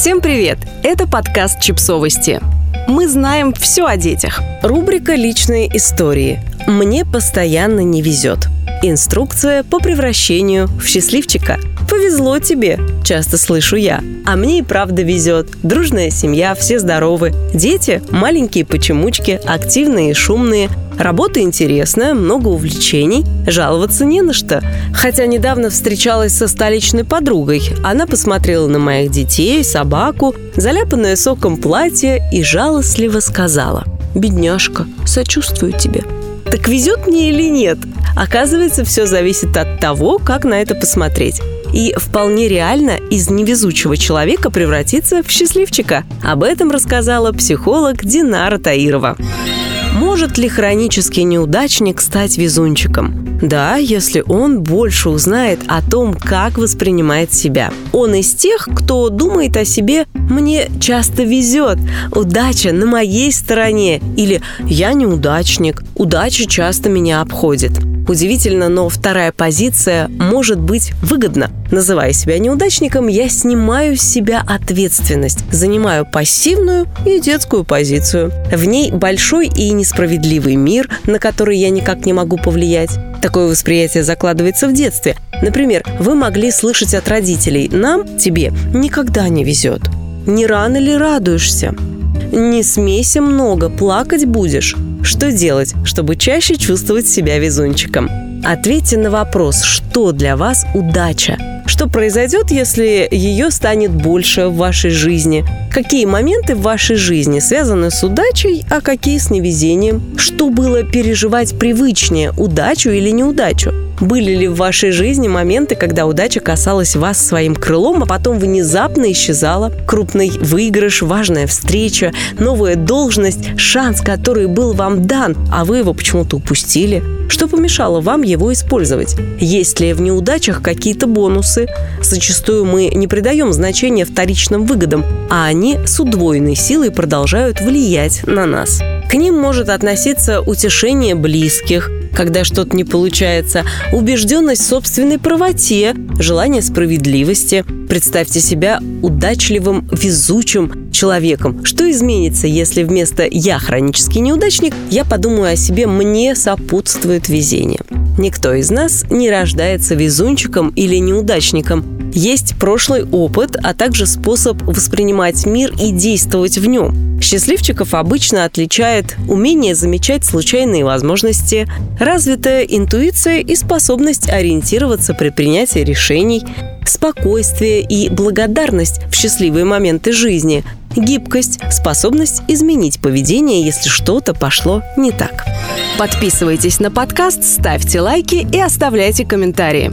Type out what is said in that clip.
Всем привет! Это подкаст «Чипсовости». Мы знаем все о детях. Рубрика «Личные истории». Мне постоянно не везет. Инструкция по превращению в счастливчика. Повезло тебе, часто слышу я. А мне и правда везет. Дружная семья, все здоровы. Дети – маленькие почемучки, активные и шумные. Работа интересная, много увлечений. Жаловаться не на что. Хотя недавно встречалась со столичной подругой. Она посмотрела на моих детей, собаку, заляпанное соком платье и жалостливо сказала. «Бедняжка, сочувствую тебе». Так везет мне или нет? Оказывается, все зависит от того, как на это посмотреть и вполне реально из невезучего человека превратиться в счастливчика. Об этом рассказала психолог Динара Таирова. Может ли хронический неудачник стать везунчиком? Да, если он больше узнает о том, как воспринимает себя. Он из тех, кто думает о себе «мне часто везет», «удача на моей стороне» или «я неудачник», «удача часто меня обходит». Удивительно, но вторая позиция может быть выгодна. Называя себя неудачником, я снимаю с себя ответственность, занимаю пассивную и детскую позицию. В ней большой и несправедливый мир, на который я никак не могу повлиять. Такое восприятие закладывается в детстве. Например, вы могли слышать от родителей «нам, тебе, никогда не везет». Не рано ли радуешься? Не смейся много, плакать будешь. Что делать, чтобы чаще чувствовать себя везунчиком? Ответьте на вопрос, что для вас удача? Что произойдет, если ее станет больше в вашей жизни? Какие моменты в вашей жизни связаны с удачей, а какие с невезением? Что было переживать привычнее, удачу или неудачу? Были ли в вашей жизни моменты, когда удача касалась вас своим крылом, а потом внезапно исчезала? Крупный выигрыш, важная встреча, новая должность, шанс, который был вам дан, а вы его почему-то упустили? Что помешало вам его использовать? Есть ли в неудачах какие-то бонусы? Зачастую мы не придаем значения вторичным выгодам, а они с удвоенной силой продолжают влиять на нас. К ним может относиться утешение близких, когда что-то не получается, убежденность в собственной правоте, желание справедливости. Представьте себя удачливым, везучим человеком. Что изменится, если вместо «я хронический неудачник» я подумаю о себе «мне сопутствует везение»? Никто из нас не рождается везунчиком или неудачником. Есть прошлый опыт, а также способ воспринимать мир и действовать в нем. Счастливчиков обычно отличает умение замечать случайные возможности, развитая интуиция и способность ориентироваться при принятии решений, спокойствие и благодарность в счастливые моменты жизни, гибкость, способность изменить поведение, если что-то пошло не так. Подписывайтесь на подкаст, ставьте лайки и оставляйте комментарии.